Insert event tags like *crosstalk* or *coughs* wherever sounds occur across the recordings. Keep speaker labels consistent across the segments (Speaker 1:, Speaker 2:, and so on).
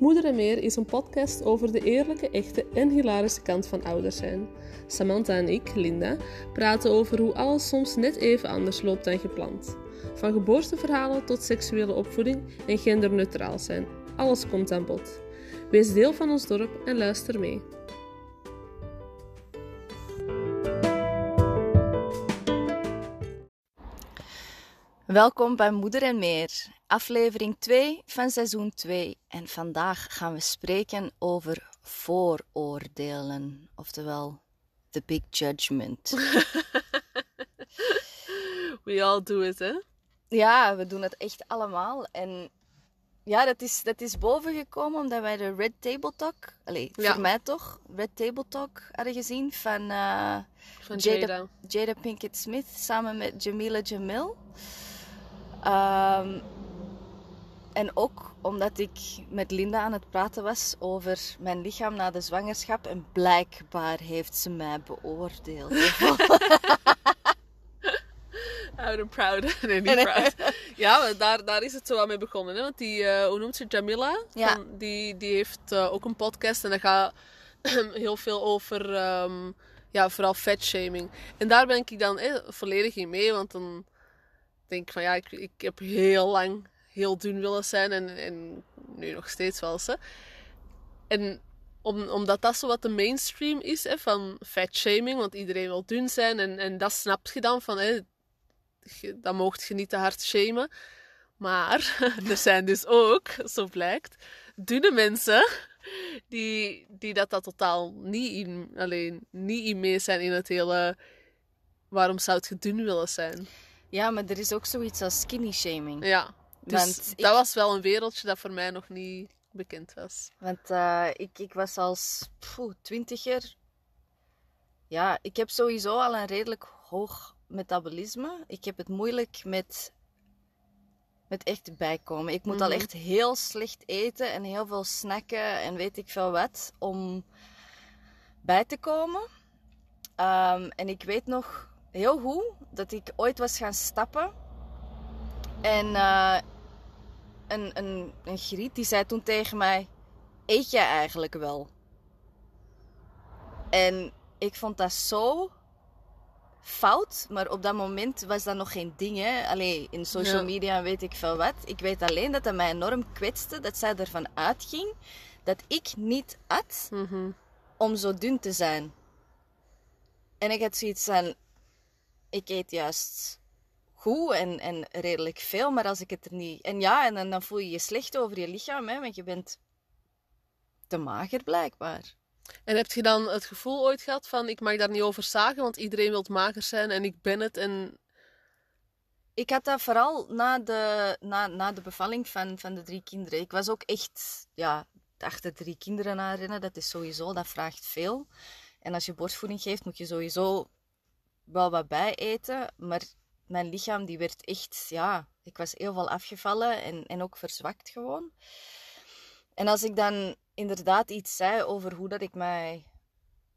Speaker 1: Moeder en Meer is een podcast over de eerlijke, echte en hilarische kant van ouders zijn. Samantha en ik, Linda, praten over hoe alles soms net even anders loopt dan gepland. Van geboorteverhalen tot seksuele opvoeding en genderneutraal zijn. Alles komt aan bod. Wees deel van ons dorp en luister mee.
Speaker 2: Welkom bij Moeder en Meer, aflevering 2 van seizoen 2. En vandaag gaan we spreken over vooroordelen, oftewel the big judgment. *laughs*
Speaker 1: We all do it, hè?
Speaker 2: ja, we doen het echt allemaal. En ja, dat is, dat is bovengekomen omdat wij de Red Table Talk, allez,
Speaker 1: Ja.
Speaker 2: voor mij toch, Red Table Talk hadden gezien van, eh,
Speaker 1: Van
Speaker 2: Jada.
Speaker 1: Jada.
Speaker 2: Jada Pinkett Smith samen met Jamila Jamil. Ehm, en ook omdat ik met Linda aan het praten was over mijn lichaam na de zwangerschap. En blijkbaar heeft ze mij beoordeeld. *laughs*
Speaker 1: Out and proud. *laughs* nee, niet proud. Ja, maar daar, daar is het zo aan mee begonnen. Hè? Want die, eh, hoe noemt ze, Jamila?
Speaker 2: Ja.
Speaker 1: Van- die, die heeft eh, ook een podcast en dat gaat *clears throat* heel veel over, ehm, ja, vooral fatshaming. En daar ben ik dan eh, volledig in mee, want dan denk ik van ja, ik, ik heb heel lang heel dun willen zijn en, en nu nog steeds wel. Hè. En om, omdat dat zo wat de mainstream is hè, van fatshaming, want iedereen wil dun zijn en, en dat snap je dan van, hè, je- dat moogt je niet te hard shamen. Maar *laughs* er zijn dus ook, zo blijkt, dunne mensen die, die dat, dat totaal niet in, alleen, niet in mee zijn in het hele... Waarom zou je dun willen zijn?
Speaker 2: ja, maar er is ook zoiets als skinny shaming.
Speaker 1: Ja, dus
Speaker 2: Want ik-
Speaker 1: dat was wel een wereldje dat voor mij nog niet bekend was.
Speaker 2: Want eh, ik, ik was als pfoe, twintiger. Ja, ik heb sowieso al een redelijk hoog metabolisme. Ik heb het moeilijk met, met echt bijkomen. Ik moet al
Speaker 1: Mhm.
Speaker 2: echt heel slecht eten en heel veel snacken en weet ik veel wat om bij te komen. Ehm, en ik weet nog heel goed dat ik ooit was gaan stappen. En eh, een, een, een griet die zei toen tegen mij: Eet jij eigenlijk wel? En ik vond dat zo fout, maar op dat moment was dat nog geen ding. Hè? Allee, in social media weet ik veel wat. Ik weet alleen dat dat mij enorm kwetste dat zij ervan uitging dat ik niet at
Speaker 1: Mhm.
Speaker 2: om zo dun te zijn. En ik had zoiets van: ik eet juist goed en, en redelijk veel, maar als ik het er niet. En ja, en dan, dan voel je je slecht over je lichaam, hè, want je bent te mager blijkbaar.
Speaker 1: En heb je dan het gevoel ooit gehad van ik mag daar niet over zagen, want iedereen wil mager zijn en ik ben het en
Speaker 2: Ik had dat vooral na de, na, na de bevalling van, van de drie kinderen. Ik was ook echt, ja, achter drie kinderen aan rennen. Dat is sowieso, dat vraagt veel. En als je borstvoeding geeft, moet je sowieso wel wat bij eten. Maar mijn lichaam, die werd echt, ja, ik was heel veel afgevallen en, en ook verzwakt gewoon. En als ik dan inderdaad iets zei over hoe dat ik mij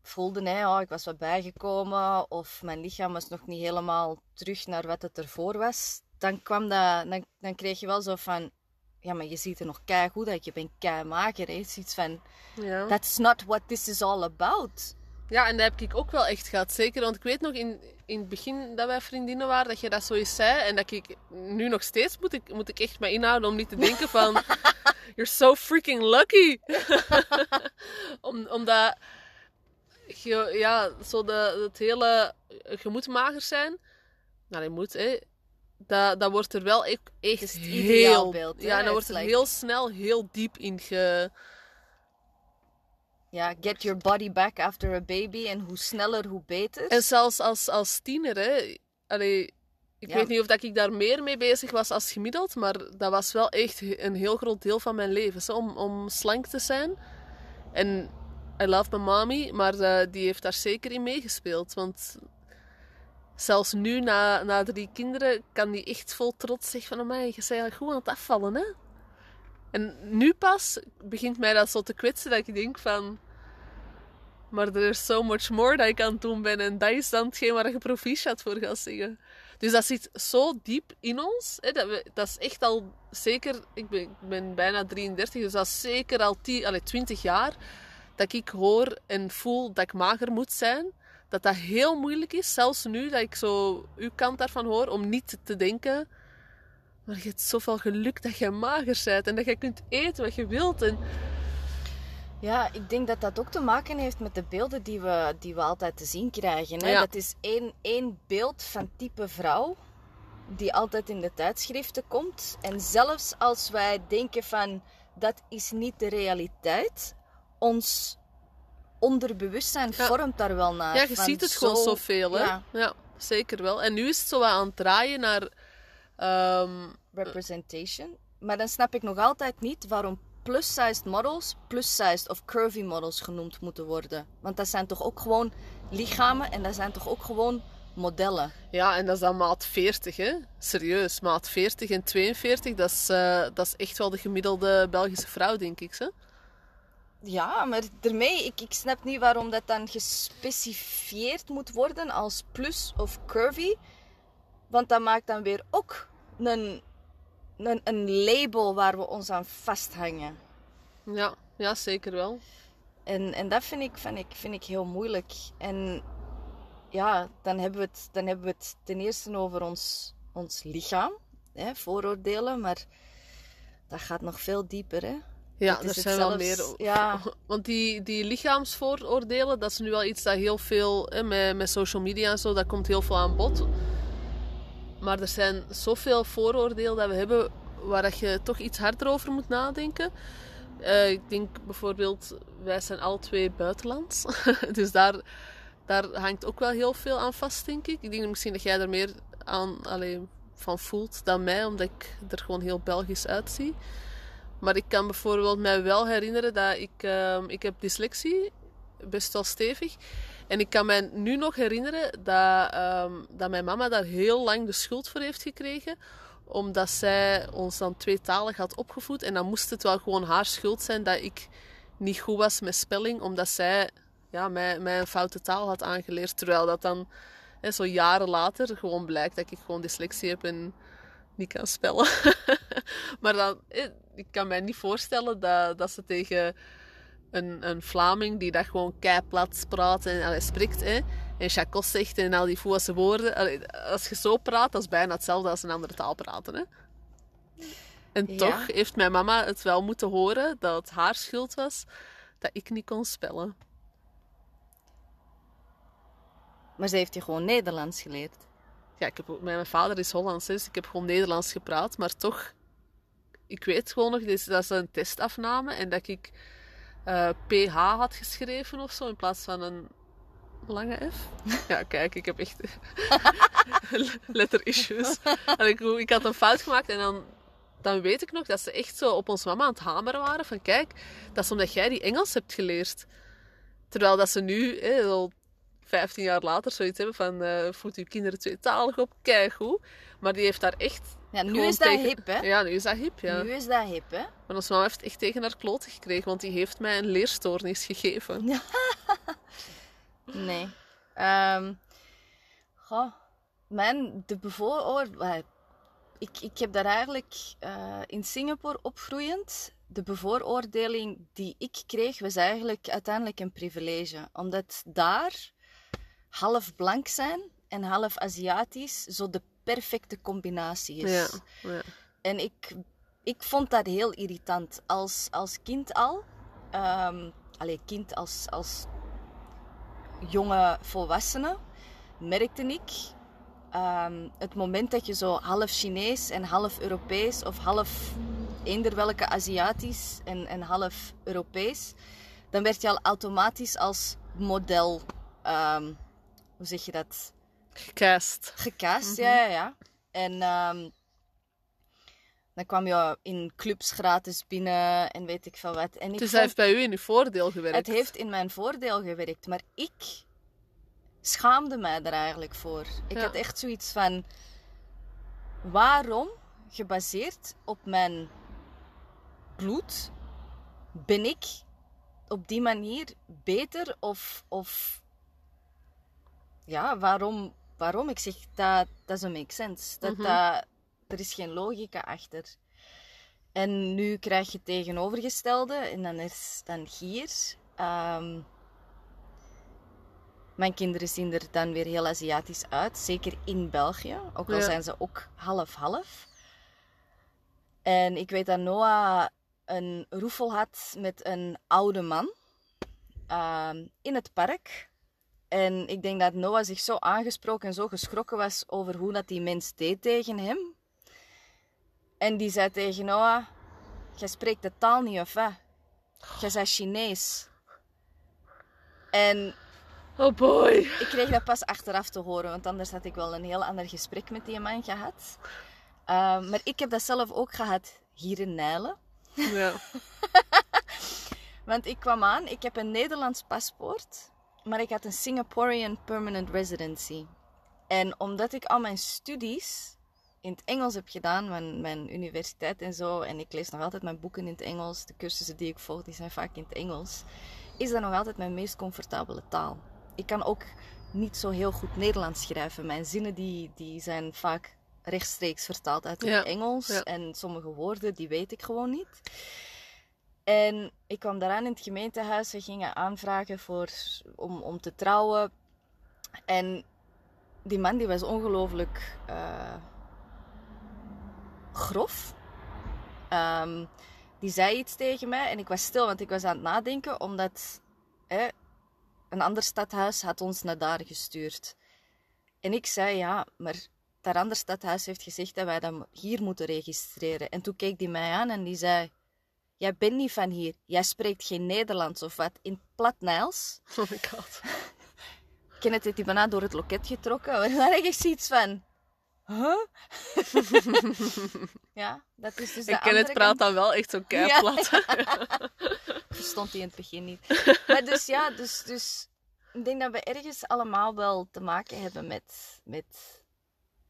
Speaker 2: voelde, hè, oh, ik was wat bijgekomen of mijn lichaam was nog niet helemaal terug naar wat het ervoor was, dan, kwam dat, dan, dan kreeg je wel zo van, ja, maar je ziet er nog kei goed uit, je bent kei mager. Hè. Zoiets van,
Speaker 1: ja.
Speaker 2: that's not what this is all about.
Speaker 1: Ja, en dat heb ik ook wel echt gehad. Zeker, want ik weet nog in, in het begin dat wij vriendinnen waren, dat je dat zoiets zei. En dat ik nu nog steeds moet ik, moet ik echt me inhouden om niet te denken van... *laughs* You're so freaking lucky. *laughs* om, omdat je, ja, zo de, het hele... Je moet mager zijn. Nou, je moet, hè. Dat, dat wordt er wel echt, echt
Speaker 2: het
Speaker 1: heel...
Speaker 2: hè.
Speaker 1: Ja, en dan wordt er
Speaker 2: like-
Speaker 1: heel snel, heel diep in ge...
Speaker 2: Ja, get your body back after a baby en hoe sneller, hoe beter.
Speaker 1: En zelfs als, als tiener, hè. Allee, ik
Speaker 2: Ja.
Speaker 1: weet niet of dat ik daar meer mee bezig was als gemiddeld, maar dat was wel echt een heel groot deel van mijn leven. Zo, om, om slank te zijn. En I love my mommy, maar eh, die heeft daar zeker in meegespeeld. Want zelfs nu, na, na drie kinderen, kan die echt vol trots zeggen van... mij, je bent eigenlijk goed aan het afvallen, hè. En nu pas begint mij dat zo te kwetsen dat ik denk van... Maar er is so much more dat ik aan het doen ben. En dat is dan hetgeen waar je proficiat voor gaat zeggen. Dus dat zit zo diep in ons. Hè, dat, we, dat is echt al zeker... Ik ben, ben bijna 33, dus dat is zeker al 10, allez, 20 jaar dat ik hoor en voel dat ik mager moet zijn. Dat dat heel moeilijk is, zelfs nu dat ik zo uw kant daarvan hoor, om niet te denken... Maar je hebt zoveel geluk dat je mager bent en dat je kunt eten wat je wilt. En
Speaker 2: Ja, ik denk dat dat ook te maken heeft met de beelden die we, die we altijd te zien krijgen. Hè?
Speaker 1: Ja.
Speaker 2: Dat is één, één beeld van type vrouw die altijd in de tijdschriften komt. En zelfs als wij denken van dat is niet de realiteit, ons onderbewustzijn
Speaker 1: Ja.
Speaker 2: vormt daar wel naar.
Speaker 1: ja, je ziet het gewoon
Speaker 2: zo-
Speaker 1: zoveel, hè?
Speaker 2: Ja,
Speaker 1: Ja, zeker wel. En nu is het zo aan het draaien naar... ehm,
Speaker 2: representation. Maar dan snap ik nog altijd niet waarom plus-sized models plus-sized of curvy models genoemd moeten worden. Want dat zijn toch ook gewoon lichamen en dat zijn toch ook gewoon modellen.
Speaker 1: Ja, en dat is dan maat 40, hè? Serieus, maat 40 en 42, dat is, eh, dat is echt wel de gemiddelde Belgische vrouw, denk ik. Hè?
Speaker 2: Ja, maar daarmee, ik, ik snap niet waarom dat dan gespecifieerd moet worden als plus of curvy. Want dat maakt dan weer ook een, een, een label waar we ons aan vasthangen.
Speaker 1: Ja, ja, zeker wel.
Speaker 2: En, en dat vind ik, vind, ik, vind ik heel moeilijk. En ja, dan hebben we het, dan hebben we het ten eerste over ons, ons lichaam, hè, vooroordelen, maar dat gaat nog veel dieper. Hè?
Speaker 1: Ja,
Speaker 2: Dat
Speaker 1: er zijn wel meer.
Speaker 2: ja. *laughs*
Speaker 1: Want die, die lichaamsvooroordelen, dat is nu wel iets dat heel veel, hè, met, met social media en zo, dat komt heel veel aan bod. Maar er zijn zoveel vooroordelen dat we hebben waar dat je toch iets harder over moet nadenken. Eh, ik denk bijvoorbeeld, wij zijn alle twee buitenlands. *laughs* dus daar, daar hangt ook wel heel veel aan vast, denk ik. Ik denk misschien dat jij er meer aan alleen, van voelt dan mij, omdat ik er gewoon heel Belgisch uitzie. Maar ik kan bijvoorbeeld mij wel herinneren dat ik... ehm, ik heb dyslexie, best wel stevig. En ik kan mij nu nog herinneren dat, ehm, dat mijn mama daar heel lang de schuld voor heeft gekregen. Omdat zij ons dan tweetalig had opgevoed. En dan moest het wel gewoon haar schuld zijn dat ik niet goed was met spelling. Omdat zij ja, mij, mij een foute taal had aangeleerd. Terwijl dat dan hè, zo jaren later gewoon blijkt dat ik gewoon dyslexie heb en niet kan spellen. *laughs* maar dan, ik kan mij niet voorstellen dat, dat ze tegen een, een Vlaming die dat gewoon keiplat praat en allee, spreekt, hè, en chacos zegt en al die Voelse woorden. allee, als je zo praat, dat is bijna hetzelfde als een andere taal praten. Hè. En
Speaker 2: Ja.
Speaker 1: toch heeft mijn mama het wel moeten horen dat het haar schuld was dat ik niet kon spellen.
Speaker 2: Maar ze heeft je gewoon Nederlands geleerd.
Speaker 1: Ja, ik heb, mijn vader is Hollands, dus ik heb gewoon Nederlands gepraat. Maar toch, ik weet gewoon nog, dat ze een testafname en dat ik eh, PH had geschreven of zo in plaats van een lange F. *laughs* Ja, kijk, ik heb echt *laughs* letter issues. En ik, ik had een fout gemaakt en dan, dan weet ik nog dat ze echt zo op ons mama aan het hameren waren van kijk, dat is omdat jij die Engels hebt geleerd. Terwijl dat ze nu, hè, al 15 jaar later, zoiets hebben van eh voed uw kinderen tweetalig op, keigoed. Maar die heeft daar echt...
Speaker 2: Ja, nu
Speaker 1: gewoon
Speaker 2: is dat
Speaker 1: tegen-
Speaker 2: hip, hè?
Speaker 1: Ja, nu is dat hip, ja.
Speaker 2: Nu is dat hip, hè?
Speaker 1: Maar ons mama heeft echt tegen haar kloten gekregen, want die heeft mij een leerstoornis gegeven. *laughs*
Speaker 2: Nee. Ehm goh, mijn, de bevooroordeling... Ik, ik heb daar eigenlijk eh, in Singapore opgroeiend... De bevooroordeling die ik kreeg, was eigenlijk uiteindelijk een privilege. Omdat daar half blank zijn en half Aziatisch zo de perfecte combinatie is.
Speaker 1: Ja, ja.
Speaker 2: En ik, ik vond dat heel irritant. Als, als kind al. ehm allee, kind als, als jonge volwassene. Merkte ik. ehm, het moment dat je zo half Chinees en half Europees. Of half eender welke Aziatisch en, en half Europees. Dan werd je al automatisch als model. ehm, hoe zeg je dat?
Speaker 1: Gecast.
Speaker 2: Gecast, ja, ja, ja. En ehm, dan kwam je in clubs gratis binnen en weet ik veel wat. En ik
Speaker 1: Dus hij heeft bij u in uw voordeel gewerkt.
Speaker 2: het heeft in mijn voordeel gewerkt, maar ik schaamde mij er eigenlijk voor. Ik
Speaker 1: Ja.
Speaker 2: had echt zoiets van: waarom, gebaseerd op mijn bloed, ben ik op die manier beter of, of ja, waarom waarom? Ik zeg, dat doesn't make sense. Dat,
Speaker 1: Mhm.
Speaker 2: dat, er is geen logica achter. En nu krijg je het tegenovergestelde. En dan is dan hier. ehm, mijn kinderen zien er dan weer heel Aziatisch uit. Zeker in België. Ook al
Speaker 1: Ja.
Speaker 2: zijn ze ook half-half. En ik weet dat Noah een roefel had met een oude man. ehm, in het park. En ik denk dat Noah zich zo aangesproken en zo geschrokken was over hoe dat die mens deed tegen hem. En die zei tegen Noah, jij spreekt de taal niet of wat? Jij bent Chinees. En
Speaker 1: Oh boy.
Speaker 2: ik kreeg dat pas achteraf te horen, want anders had ik wel een heel ander gesprek met die man gehad. Ehm, maar ik heb dat zelf ook gehad hier in Nijlen.
Speaker 1: Ja. *laughs*
Speaker 2: Want ik kwam aan, ik heb een Nederlands paspoort, maar ik had een Singaporean permanent residency. En omdat ik al mijn studies in het Engels heb gedaan, mijn, mijn universiteit en zo, en ik lees nog altijd mijn boeken in het Engels, de cursussen die ik volg, die zijn vaak in het Engels, is dat nog altijd mijn meest comfortabele taal. Ik kan ook niet zo heel goed Nederlands schrijven. Mijn zinnen die, die zijn vaak rechtstreeks vertaald uit het
Speaker 1: Ja,
Speaker 2: Engels.
Speaker 1: ja.
Speaker 2: En sommige woorden, die weet ik gewoon niet. En ik kwam daaraan in het gemeentehuis. We gingen aanvragen voor, om, om te trouwen. En die man die was ongelooflijk eh, grof. Ehm, die zei iets tegen mij en ik was stil, want ik was aan het nadenken, omdat een ander stadhuis had ons naar daar gestuurd. En ik zei, ja, maar dat ander stadhuis heeft gezegd dat wij dat hier moeten registreren. En toen keek die mij aan en die zei, jij bent niet van hier, jij spreekt geen Nederlands of wat, in plat Nijls. *laughs*
Speaker 1: Oh my god.
Speaker 2: Kenneth heeft die bijna door het loket getrokken. *laughs* En daar heb ik zoiets van... Huh? *laughs* ja, dat is dus de
Speaker 1: En Kenneth
Speaker 2: andere
Speaker 1: praat dan wel echt zo keiplat.
Speaker 2: Verstond hij in het begin niet. Maar dus ja, dus, dus ik denk dat we ergens allemaal wel te maken hebben met, met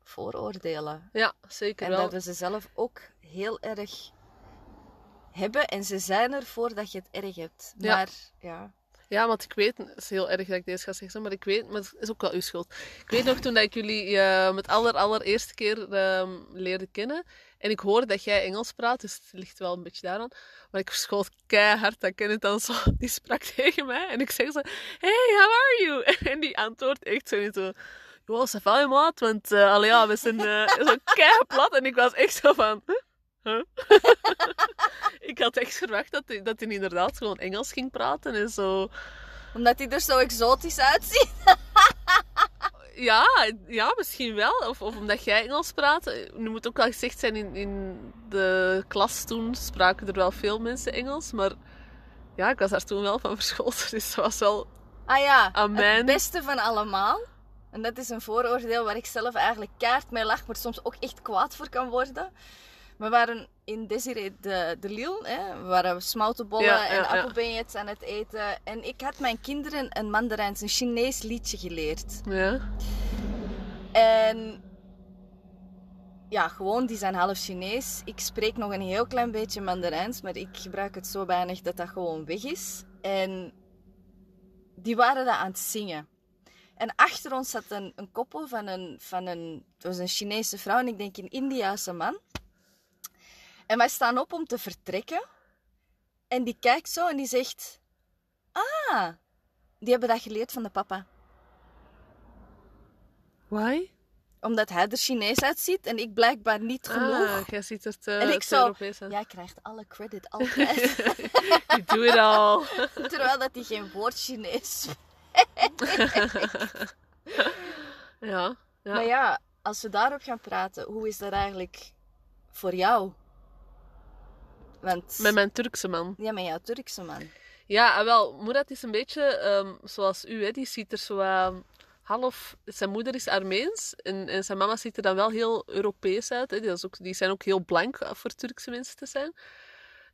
Speaker 2: vooroordelen.
Speaker 1: Ja, zeker
Speaker 2: En
Speaker 1: wel.
Speaker 2: dat we ze zelf ook heel erg hebben. En ze zijn er voordat je het erg hebt.
Speaker 1: Ja.
Speaker 2: Maar ja,
Speaker 1: Ja, want ik weet, het is heel erg dat ik deze ga zeggen, maar ik weet, maar het is ook wel uw schuld. Ik weet nog toen dat ik jullie eh met aller, allereerste keer ehm, leerde kennen. En ik hoorde dat jij Engels praat, dus het ligt wel een beetje daaraan. Maar ik verschoot keihard dat Kenneth dan zo, *laughs* die sprak tegen mij. En ik zeg zo, hey, how are you? *laughs* En die antwoordt echt zo niet zo, joh, ça va, maat? Want, eh allee, ja, we zijn eh, zo keiplat. En ik was echt zo van, huh? Huh? *laughs* ik had echt verwacht dat hij, dat hij inderdaad gewoon Engels ging praten en zo...
Speaker 2: omdat hij er zo exotisch uitziet. *laughs*
Speaker 1: Ja, ja, misschien wel. Of, of omdat jij Engels praat. Nu moet ook wel gezegd zijn, in, in de klas toen spraken er wel veel mensen Engels. Maar ja, ik was daar toen wel van verschoten. *laughs* Dus dat was wel...
Speaker 2: Ah ja,
Speaker 1: Amen.
Speaker 2: het beste van allemaal. En dat is een vooroordeel waar ik zelf eigenlijk kaart mee lach, maar soms ook echt kwaad voor kan worden. We waren in Desiree de, de Lille, hè. we waren smoutenbollen
Speaker 1: Ja,
Speaker 2: en
Speaker 1: ja.
Speaker 2: appelbeignets aan het eten. En ik had mijn kinderen een Mandarijns, een Chinees liedje geleerd.
Speaker 1: Ja,
Speaker 2: En ja, gewoon, die zijn half Chinees. Ik spreek nog een heel klein beetje Mandarijns, maar ik gebruik het zo weinig dat dat gewoon weg is. En die waren dat aan het zingen. En achter ons zat een, een koppel van een, van een... Het was een Chinese vrouw en ik denk een Indiase man. En wij staan op om te vertrekken. En die kijkt zo en die zegt... Ah, die hebben dat geleerd van de papa.
Speaker 1: why?
Speaker 2: Omdat hij er Chinees uitziet en ik blijkbaar niet genoeg.
Speaker 1: Ah, jij ziet het, uh,
Speaker 2: en ik
Speaker 1: het
Speaker 2: zo,
Speaker 1: Europees
Speaker 2: jij krijgt alle credit *laughs* altijd.
Speaker 1: You do it all.
Speaker 2: Terwijl dat hij geen woord Chinees *laughs*
Speaker 1: Ja, ja.
Speaker 2: Maar ja, als we daarop gaan praten, hoe is dat eigenlijk voor jou? Want...
Speaker 1: Met mijn Turkse man.
Speaker 2: Ja, met jouw Turkse man.
Speaker 1: Ja, en wel, Murat is een beetje ehm, zoals u, hè. die ziet er zo ehm, half... Zijn moeder is Armeens en, en zijn mama ziet er dan wel heel Europees uit. Hè. Die, is ook, die zijn ook heel blank voor Turkse mensen te zijn.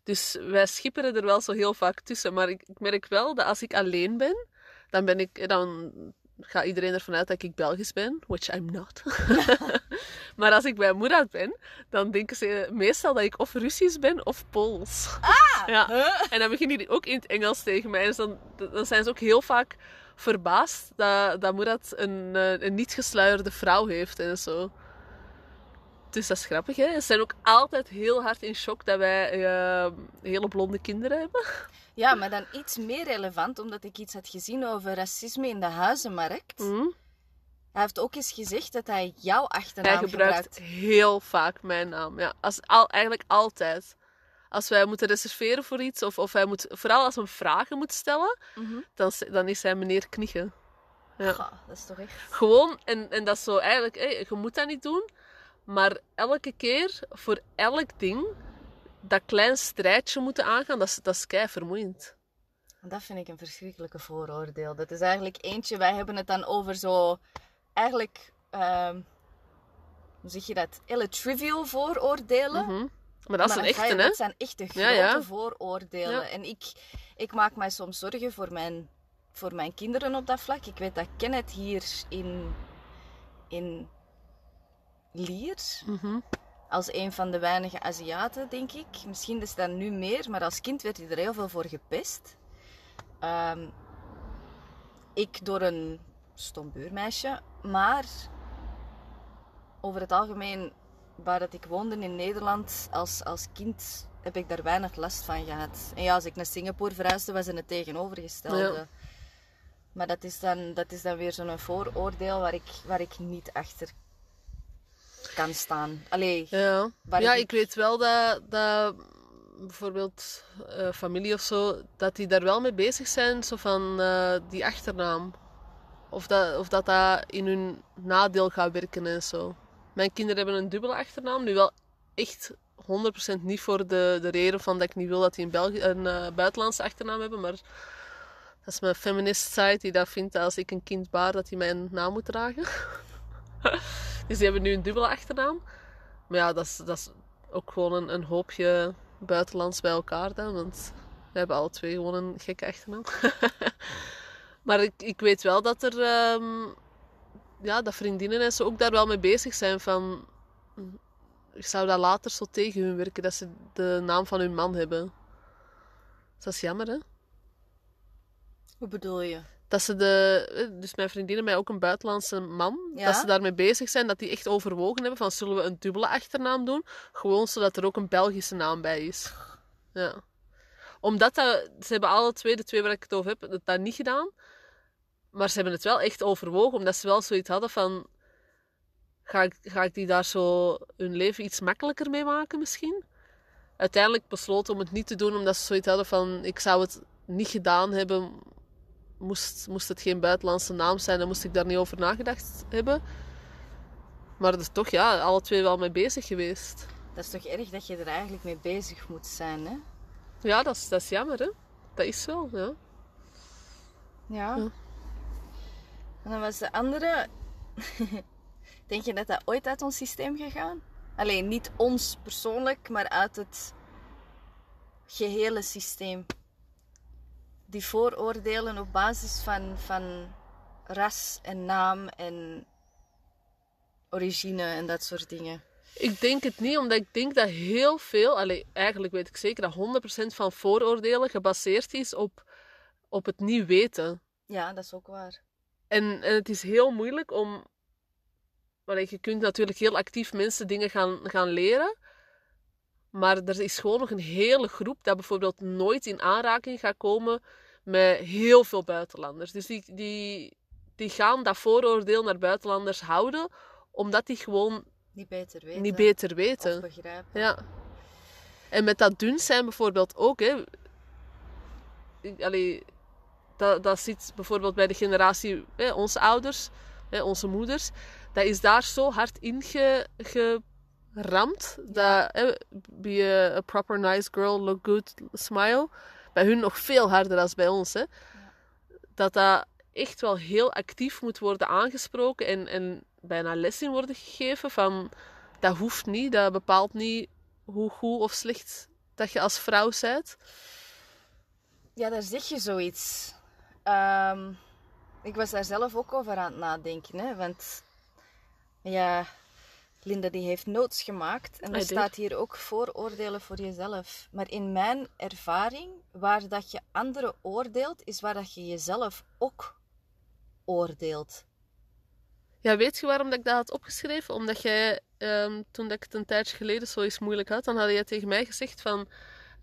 Speaker 1: Dus wij schipperen er wel zo heel vaak tussen. Maar ik, ik merk wel dat als ik alleen ben, dan ben ik... Dan gaat iedereen ervan uit dat ik Belgisch ben, which I'm not. *laughs* maar als ik bij Murat ben, dan denken ze meestal dat ik of Russisch ben of Pools.
Speaker 2: Ah!
Speaker 1: Ja.
Speaker 2: Huh?
Speaker 1: En dan beginnen die ook in het Engels tegen mij. Dus dan, dan zijn ze ook heel vaak verbaasd dat, dat een, eh, een niet gesluierde vrouw heeft en zo. Dus dat is grappig, hè? Ze zijn ook altijd heel hard in shock dat wij eh, hele blonde kinderen hebben.
Speaker 2: Ja, maar dan iets meer relevant, omdat ik iets had gezien over racisme in de huizenmarkt.
Speaker 1: Mhm.
Speaker 2: Hij heeft ook eens gezegd dat hij jouw
Speaker 1: Hij
Speaker 2: achternaam
Speaker 1: gebruikt heel vaak mijn naam. Ja, als, al, eigenlijk altijd. Als wij moeten reserveren voor iets, of, of hij moet, vooral als we hem vragen moet stellen,
Speaker 2: Mhm.
Speaker 1: dan, dan is hij meneer Kniegen. Ja.
Speaker 2: Goh, dat is toch echt...
Speaker 1: Gewoon, en, en dat is zo eigenlijk, je moet dat niet doen, maar elke keer voor elk ding dat klein strijdje moeten aangaan, dat is, dat is kei vermoeiend.
Speaker 2: Dat vind ik een verschrikkelijke vooroordeel. Dat is eigenlijk eentje, wij hebben het dan over zo... Eigenlijk, ehm, hoe zeg je dat? Hele trivial vooroordelen.
Speaker 1: Mhm. Maar dat
Speaker 2: ga
Speaker 1: echte, hè?
Speaker 2: Dat zijn echte grote
Speaker 1: Ja, ja.
Speaker 2: vooroordelen.
Speaker 1: Ja.
Speaker 2: En ik, ik maak mij soms zorgen voor mijn, voor mijn kinderen op dat vlak. Ik weet dat Kenneth hier in, in Lier,
Speaker 1: Mhm.
Speaker 2: Als een van de weinige Aziaten, denk ik. Misschien is dat nu meer, maar als kind werd hij er heel veel voor gepest. Ehm, ik door een stom buurmeisje, maar over het algemeen, waar dat ik woonde in Nederland, als, als kind heb ik daar weinig last van gehad. En ja, als ik naar Singapore verhuisde, was het het tegenovergestelde.
Speaker 1: Ja.
Speaker 2: Maar dat is dan, dat is dan weer zo'n vooroordeel waar ik, waar ik niet achter kan staan. Allee,
Speaker 1: Ja, ja
Speaker 2: ik-
Speaker 1: ik weet wel dat, dat bijvoorbeeld eh, familie of zo, dat die daar wel mee bezig zijn, zo van eh, die achternaam. Of dat, of dat dat in hun nadeel gaat werken en zo. Mijn kinderen hebben een dubbele achternaam, nu wel echt 100% niet voor de, de reden van dat ik niet wil dat die een, Belgi een eh, buitenlandse achternaam hebben, maar dat is mijn feminist side die dat vindt dat als ik een kind baar, dat hij mijn naam moet dragen. *laughs* *laughs* dus die hebben nu een dubbele achternaam. Maar ja, dat is, dat is ook gewoon een, een hoopje buitenlands bij elkaar dan. Want we hebben alle twee gewoon een gekke achternaam. *laughs* maar ik, ik weet wel dat er... ehm, ja, dat vriendinnen en zo ook daar wel mee bezig zijn van... Ik zou dat later zo tegen hun werken, dat ze de naam van hun man hebben. Dat is jammer, hè?
Speaker 2: hoe bedoel je?
Speaker 1: Dat ze de... eh, Dus mijn vriendinnen mij ook een buitenlandse man.
Speaker 2: Ja?
Speaker 1: Dat ze daarmee bezig zijn, dat die echt overwogen hebben van... Zullen we een dubbele achternaam doen? Gewoon zodat er ook een Belgische naam bij is. Ja. Omdat dat... Ze hebben alle twee, de twee waar ik het over heb, dat, dat niet gedaan. Maar ze hebben het wel echt overwogen. Omdat ze wel zoiets hadden van... Ga ik, ga ik die daar zo hun leven iets makkelijker mee maken misschien? Uiteindelijk besloten om het niet te doen, omdat ze zoiets hadden van... Ik zou het niet gedaan hebben moest, moest het geen buitenlandse naam zijn, dan moest ik daar niet over nagedacht hebben. Maar dat is toch, ja, alle twee wel mee bezig geweest.
Speaker 2: Dat is toch erg dat je er eigenlijk mee bezig moet zijn, hè?
Speaker 1: Ja, dat is, dat is jammer, hè. Dat is zo, ja.
Speaker 2: Ja.
Speaker 1: Ja.
Speaker 2: En dan was de andere... *laughs* Denk je dat dat ooit uit ons systeem gegaan? Alleen niet ons persoonlijk, maar uit het gehele systeem. Die vooroordelen op basis van, van ras en naam en origine en dat soort dingen.
Speaker 1: Ik denk het niet, omdat ik denk dat heel veel, allee, eigenlijk weet ik zeker dat 100% van vooroordelen gebaseerd is op, op het niet weten.
Speaker 2: Ja, dat is ook waar.
Speaker 1: En, en het is heel moeilijk om. Allee, je kunt natuurlijk heel actief mensen dingen gaan, gaan leren. Maar er is gewoon nog een hele groep dat bijvoorbeeld nooit in aanraking gaat komen met heel veel buitenlanders. Dus die, die, die gaan dat vooroordeel naar buitenlanders houden, omdat die gewoon
Speaker 2: Niet beter weten.
Speaker 1: niet beter
Speaker 2: Of
Speaker 1: weten.
Speaker 2: begrijpen.
Speaker 1: Ja. En met dat dun zijn bijvoorbeeld ook, hè. Allee, dat, dat zit bijvoorbeeld bij de generatie, hè, onze ouders, hè, onze moeders. Dat is daar zo hard ingeramd. Dat, hè, be a, a proper nice girl, look good, smile. Bij hun nog veel harder dan bij ons, hè. Dat dat echt wel heel actief moet worden aangesproken en, en bijna les in worden gegeven van dat hoeft niet, dat bepaalt niet hoe goed of slecht dat je als vrouw bent.
Speaker 2: Ja, daar zeg je zoiets. Ehm, ik was daar zelf ook over aan het nadenken. Hè? Want ja, Linda die heeft notes gemaakt. En er
Speaker 1: did.
Speaker 2: staat hier ook vooroordelen voor jezelf. Maar in mijn ervaring, waar dat je anderen oordeelt, is waar dat je jezelf ook oordeelt.
Speaker 1: Ja, weet je waarom dat ik dat had opgeschreven? Omdat jij, ehm, toen dat ik het een tijdje geleden zo eens moeilijk had, dan had je tegen mij gezegd van...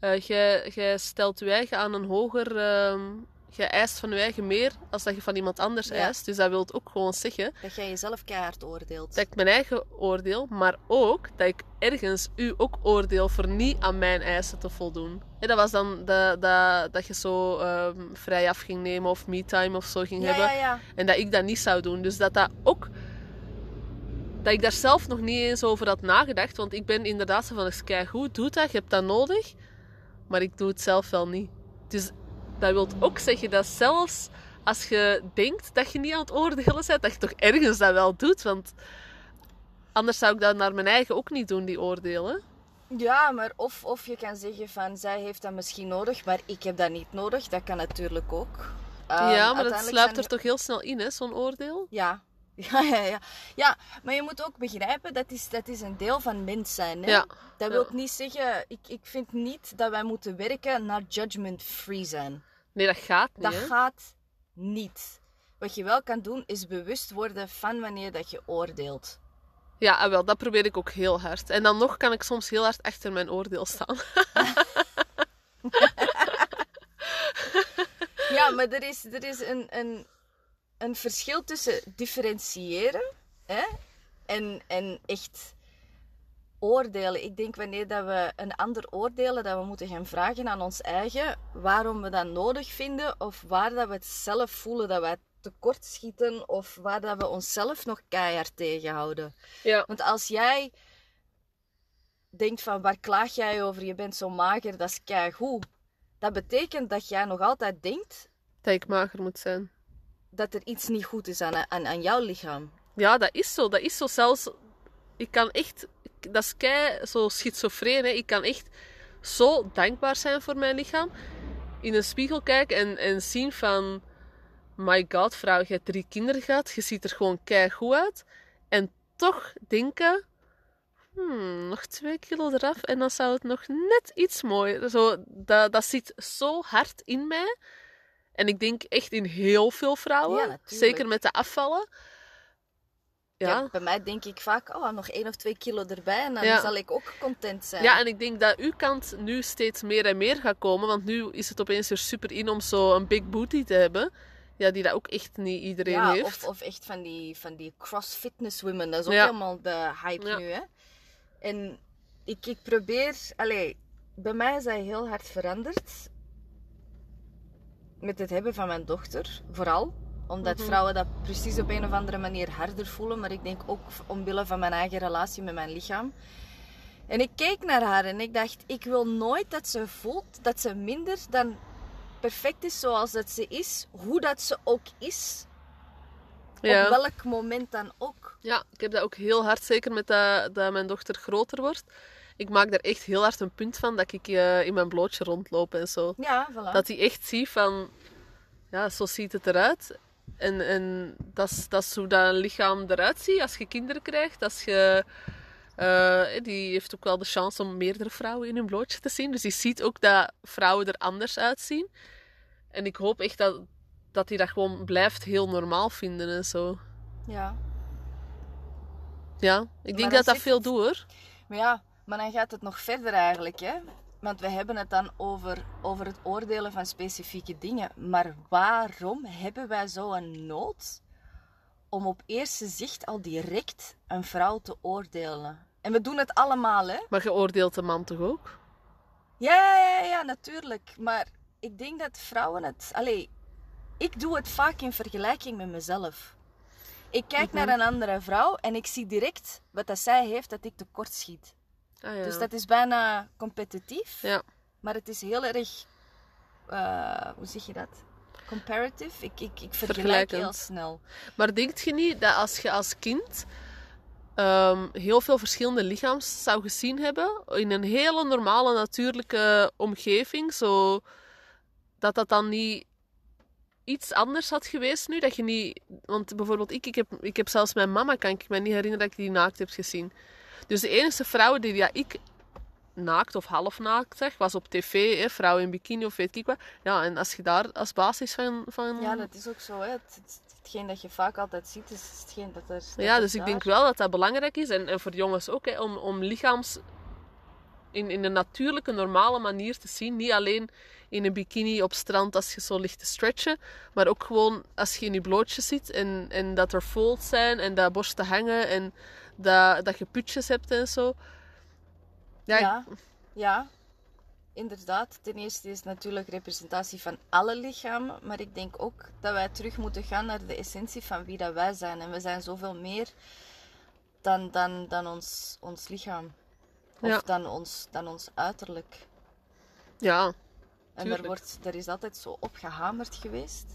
Speaker 1: eh, jij, jij stelt je eigen aan een hoger... ehm jij eist van je eigen meer als dat je van iemand anders
Speaker 2: Ja.
Speaker 1: eist. Dus dat wil ook gewoon zeggen
Speaker 2: Dat jij jezelf keihard oordeelt.
Speaker 1: dat ik mijn eigen oordeel, maar ook dat ik ergens u ook oordeel voor niet aan mijn eisen te voldoen. Hè, dat was dan de, dat, dat je zo ehm, vrij af ging nemen of me-time of zo ging
Speaker 2: ja,
Speaker 1: hebben.
Speaker 2: ja.
Speaker 1: En dat ik dat niet zou doen. Dus dat dat ook... Dat ik daar zelf nog niet eens over had nagedacht. Want ik ben inderdaad zo van, dat is keigoed, doe dat, je hebt dat nodig. Maar ik doe het zelf wel niet. Dus dat wil ook zeggen dat zelfs als je denkt dat je niet aan het oordelen bent, dat je toch ergens dat wel doet. Want anders zou ik dat naar mijn eigen ook niet doen, die oordelen.
Speaker 2: Ja, maar of, of je kan zeggen van zij heeft dat misschien nodig, maar ik heb dat niet nodig. Dat kan natuurlijk ook. Ehm,
Speaker 1: ja, maar dat
Speaker 2: zijn
Speaker 1: er toch heel snel in, hè, zo'n oordeel?
Speaker 2: Ja. *laughs* Ja, ja, ja. ja, maar je moet ook begrijpen, dat is, dat is een deel van mens zijn. Hè?
Speaker 1: Ja.
Speaker 2: Dat
Speaker 1: Ja.
Speaker 2: wil niet zeggen, ik, ik vind niet dat wij moeten werken naar judgment-free zijn.
Speaker 1: Nee, dat gaat niet,
Speaker 2: Dat
Speaker 1: hè?
Speaker 2: gaat niet. Wat je wel kan doen, is bewust worden van wanneer dat je oordeelt.
Speaker 1: Ja, wel, dat probeer ik ook heel hard. En dan nog kan ik soms heel hard achter mijn oordeel staan. *laughs*
Speaker 2: Ja, maar er is, er is een, een, een verschil tussen differentiëren hè, en, en echt oordelen. Ik denk wanneer dat we een ander oordelen, dat we moeten gaan vragen aan ons eigen waarom we dat nodig vinden of waar dat we het zelf voelen dat wij tekort schieten of waar dat we onszelf nog keihard tegenhouden.
Speaker 1: Ja.
Speaker 2: Want als jij denkt van waar klaag jij over, je bent zo mager, dat is keigoed. Dat betekent dat jij nog altijd denkt
Speaker 1: Dat ik mager moet zijn.
Speaker 2: Dat er iets niet goed is aan, aan, aan jouw lichaam.
Speaker 1: Ja, dat is zo. Dat is zo. Zelfs, ik kan echt... Dat is kei zo schizofreen, hè. Ik kan echt zo dankbaar zijn voor mijn lichaam. In een spiegel kijken en, en zien van... My god, vrouw, je hebt drie kinderen gehad. Je ziet er gewoon kei goed uit. En toch denken... Hmm, nog twee kilo eraf en dan zou het nog net iets mooier. Zo, dat, dat zit zo hard in mij. En ik denk echt in heel veel vrouwen.
Speaker 2: Ja,
Speaker 1: zeker met de afvallen.
Speaker 2: Ja.
Speaker 1: Ja.
Speaker 2: bij mij denk ik vaak, oh, nog één of twee kilo erbij en dan
Speaker 1: Ja.
Speaker 2: zal ik ook content zijn.
Speaker 1: Ja, en ik denk dat uw kant nu steeds meer en meer gaat komen. Want nu is het opeens weer super in om zo een big booty te hebben. Ja, die dat ook echt niet iedereen
Speaker 2: Ja,
Speaker 1: heeft.
Speaker 2: of, of echt van die, van die cross-fitness women. Dat is ook helemaal de hype nu, hè. En ik, ik probeer... Allee, bij mij is dat heel hard veranderd. Met het hebben van mijn dochter, vooral. Omdat
Speaker 1: Mhm.
Speaker 2: vrouwen dat precies op een of andere manier harder voelen. Maar ik denk ook omwille van mijn eigen relatie met mijn lichaam. En ik keek naar haar en ik dacht, ik wil nooit dat ze voelt dat ze minder dan perfect is zoals dat ze is. Hoe dat ze ook is.
Speaker 1: ja.
Speaker 2: Op welk moment dan ook.
Speaker 1: ja, ik heb dat ook heel hard, zeker met dat, dat mijn dochter groter wordt. Ik maak daar echt heel hard een punt van dat ik eh, in mijn blootje rondloop en zo.
Speaker 2: Ja, voilà.
Speaker 1: Dat hij echt ziet van, ja, zo ziet het eruit. En, en dat, is, dat is hoe dat een lichaam eruit ziet als je kinderen krijgt. Als je, eh, die heeft ook wel de chance om meerdere vrouwen in hun blootje te zien. Dus die ziet ook dat vrouwen er anders uitzien. En ik hoop echt dat, dat hij dat gewoon blijft heel normaal vinden en zo.
Speaker 2: Ja.
Speaker 1: Ja, ik denk dat dat veel doet hoor.
Speaker 2: Maar ja, maar dan gaat het nog verder eigenlijk, hè. Want we hebben het dan over, over het oordelen van specifieke dingen. Maar waarom hebben wij zo een nood om op eerste zicht al direct een vrouw te oordelen? En we doen het allemaal, hè.
Speaker 1: Maar je oordeelt de man toch ook?
Speaker 2: Ja, ja, ja, ja, natuurlijk. Maar ik denk dat vrouwen het... Allee, ik doe het vaak in vergelijking met mezelf. Ik kijk
Speaker 1: Mhm.
Speaker 2: naar een andere vrouw en ik zie direct wat dat zij heeft dat ik tekort schiet.
Speaker 1: Ah, ja.
Speaker 2: Dus dat is bijna competitief.
Speaker 1: Ja.
Speaker 2: Maar het is heel erg... eh, hoe zeg je dat? Comparative. Ik, ik, ik vergelijk heel snel.
Speaker 1: Maar denkt je niet dat als je als kind ehm, heel veel verschillende lichaams zou gezien hebben, in een hele normale, natuurlijke omgeving, zo, dat dat dan niet iets anders had geweest nu? Dat je niet... Want bijvoorbeeld ik, ik heb, ik heb zelfs mijn mama, kan ik me niet herinneren dat ik die naakt heb gezien. Dus de enige vrouwen die ja, ik naakt of half naakt zag, was op tv, hè, vrouwen in bikini of weet ik wat. Ja, en als je daar als basis van... van
Speaker 2: Ja, dat is ook zo. Hè. Het, het, het hetgeen dat je vaak altijd ziet, is hetgeen dat er... dat
Speaker 1: Ja, dus ik denk wel dat dat belangrijk is. En, en voor jongens ook, hè, om, om lichaams in, in een natuurlijke, normale manier te zien. Niet alleen in een bikini op strand als je zo ligt te stretchen. Maar ook gewoon als je in je blootjes zit en, en dat er folds zijn en dat borsten hangen en dat, dat je putjes hebt en zo. Ja,
Speaker 2: Ja, ja, inderdaad. Ten eerste is het natuurlijk representatie van alle lichamen, maar ik denk ook dat wij terug moeten gaan naar de essentie van wie dat wij zijn. En we zijn zoveel meer dan, dan, dan ons, ons lichaam. Of
Speaker 1: Ja.
Speaker 2: dan, ons, dan ons uiterlijk.
Speaker 1: ja,
Speaker 2: En daar, wordt, daar is altijd zo op gehamerd geweest.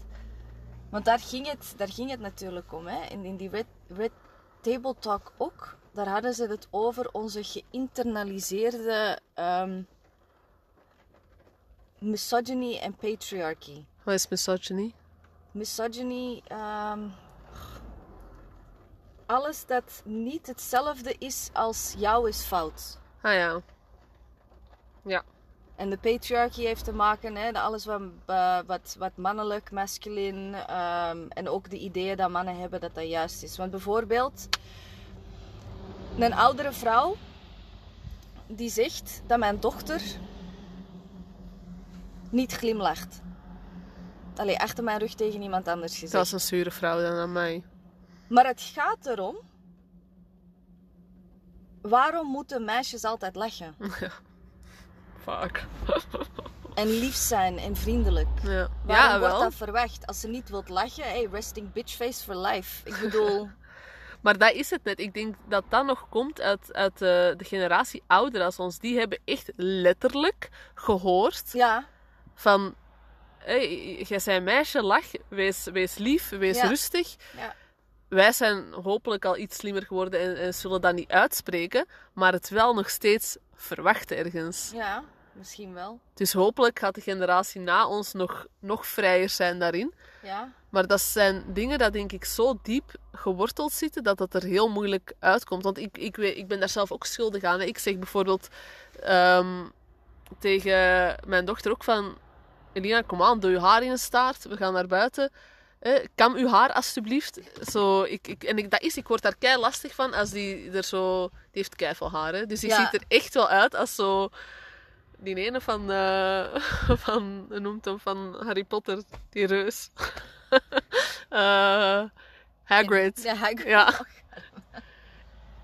Speaker 2: Want daar ging het, daar ging het natuurlijk om. Hè? In, in die Red, Red Table Talk ook. Daar hadden ze het over onze geïnternaliseerde ehm, misogyny en patriarchy.
Speaker 1: wat is misogyny?
Speaker 2: Misogyny, ehm, alles dat niet hetzelfde is als jou is fout.
Speaker 1: Ah ja. Ja,
Speaker 2: En de patriarchy heeft te maken met alles wat, eh, wat, wat mannelijk, masculin ehm, en ook de ideeën dat mannen hebben dat dat juist is. Want bijvoorbeeld, een oudere vrouw die zegt dat mijn dochter niet glimlacht. Allee, achter mijn rug tegen iemand anders gezegd.
Speaker 1: dat is een zure vrouw dan aan mij.
Speaker 2: Maar het gaat erom, waarom moeten meisjes altijd lachen? *laughs*
Speaker 1: Fuck. *laughs*
Speaker 2: En lief zijn en vriendelijk.
Speaker 1: Ja,
Speaker 2: Waarom
Speaker 1: ja
Speaker 2: wordt dat verwacht? Als ze niet wilt lachen, hey, resting bitch face for life. Ik bedoel, *laughs*
Speaker 1: Maar dat is het net. Ik denk dat dat nog komt uit, uit de, de generatie ouder als ons. Die hebben echt letterlijk gehoord
Speaker 2: ja,
Speaker 1: van... Hey, jij bent een meisje, lach, wees, wees lief, wees
Speaker 2: Ja.
Speaker 1: rustig.
Speaker 2: ja,
Speaker 1: Wij zijn hopelijk al iets slimmer geworden en, en zullen dat niet uitspreken, maar het wel nog steeds verwachten ergens.
Speaker 2: ja, misschien wel.
Speaker 1: Dus hopelijk gaat de generatie na ons nog, nog vrijer zijn daarin.
Speaker 2: Ja,
Speaker 1: Maar dat zijn dingen dat denk ik zo diep geworteld zitten dat dat er heel moeilijk uitkomt. Want ik, ik, weet, ik ben daar zelf ook schuldig aan. hè. Ik zeg bijvoorbeeld ehm, tegen mijn dochter ook van... Elina, kom aan, doe je haar in een staart. We gaan naar buiten. Hè. kam uw haar alsjeblieft. Zo, ik, ik, en ik, dat is, ik word daar kei lastig van als die er zo... Die heeft kei veel haar, hè. Dus die
Speaker 2: Ja.
Speaker 1: ziet er echt wel uit als zo... Die ene van, eh, *laughs* van, noemt hem, van Harry Potter, die reus. *laughs* Eh Hagrid.
Speaker 2: ja, hij-
Speaker 1: Ja.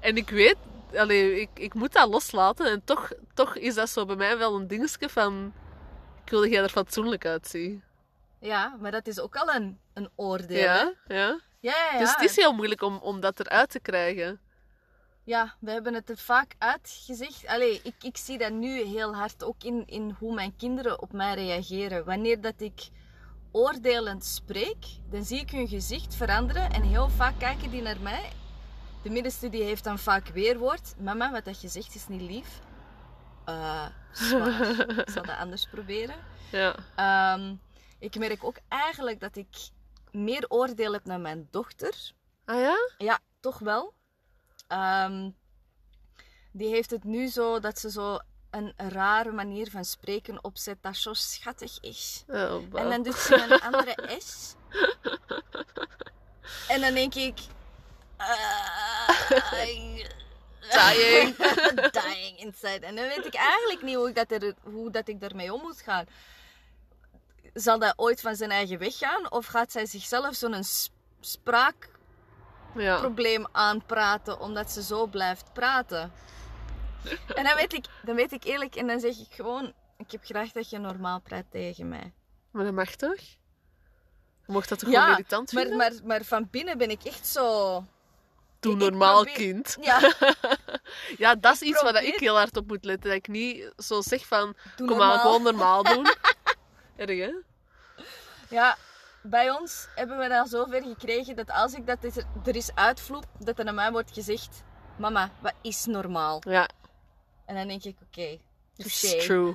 Speaker 1: En ik weet, allee, ik, ik moet dat loslaten. En toch, toch is dat zo bij mij wel een dingetje van... Ik wil dat jij er fatsoenlijk uitziet.
Speaker 2: Ja, maar dat is ook al een, een oordeel.
Speaker 1: Ja, ja.
Speaker 2: Ja, ja, ja.
Speaker 1: Dus het is heel moeilijk om, om dat eruit te krijgen.
Speaker 2: Ja, we hebben het er vaak uitgezegd. Allee, ik, ik zie dat nu heel hard ook in, in hoe mijn kinderen op mij reageren. Wanneer dat ik oordelend spreek, dan zie ik hun gezicht veranderen en heel vaak kijken die naar mij. De middenste die heeft dan vaak weerwoord. Mama, wat dat je zegt is niet lief. Eh, zwaar. ik zal dat anders proberen. *laughs*
Speaker 1: Ja.
Speaker 2: Ehm, ik merk ook eigenlijk dat ik meer oordeel heb naar mijn dochter.
Speaker 1: Ah ja?
Speaker 2: Ja, toch wel. Ehm, die heeft het nu zo dat ze zo een rare manier van spreken opzet dat zo schattig is.
Speaker 1: Oh,
Speaker 2: En dan doet ze een andere *laughs* S. En dan denk ik... eh, *laughs*
Speaker 1: Dying. *laughs*
Speaker 2: dying inside. En dan weet ik eigenlijk niet hoe, ik dat er, hoe dat ik daarmee om moet gaan. Zal dat ooit van zijn eigen weg gaan? Of gaat zij zichzelf zo'n s- spraak
Speaker 1: Ja.
Speaker 2: aanpraten omdat ze zo blijft praten. En dan weet, ik, dan weet ik eerlijk en dan zeg ik gewoon: Ik heb graag dat je normaal praat tegen mij.
Speaker 1: Maar dat mag toch? Je mocht dat toch gewoon irritant
Speaker 2: maar,
Speaker 1: vinden?
Speaker 2: maar, maar van binnen ben ik echt zo.
Speaker 1: Doe normaal,
Speaker 2: probeer-
Speaker 1: kind.
Speaker 2: Ja, *laughs*
Speaker 1: Ja, dat is iets waar
Speaker 2: probeer-
Speaker 1: ik heel hard op moet letten. Dat ik niet zo zeg van,
Speaker 2: Doe
Speaker 1: kom
Speaker 2: normaal.
Speaker 1: aan, gewoon normaal doen. *laughs* Erg, hè?
Speaker 2: Ja, bij ons hebben we dat zover gekregen dat als ik dat er, is uitvloep, dat er aan mij wordt gezegd: Mama, wat is normaal?
Speaker 1: Ja,
Speaker 2: En dan denk ik: Oké,
Speaker 1: it's
Speaker 2: touché.
Speaker 1: true.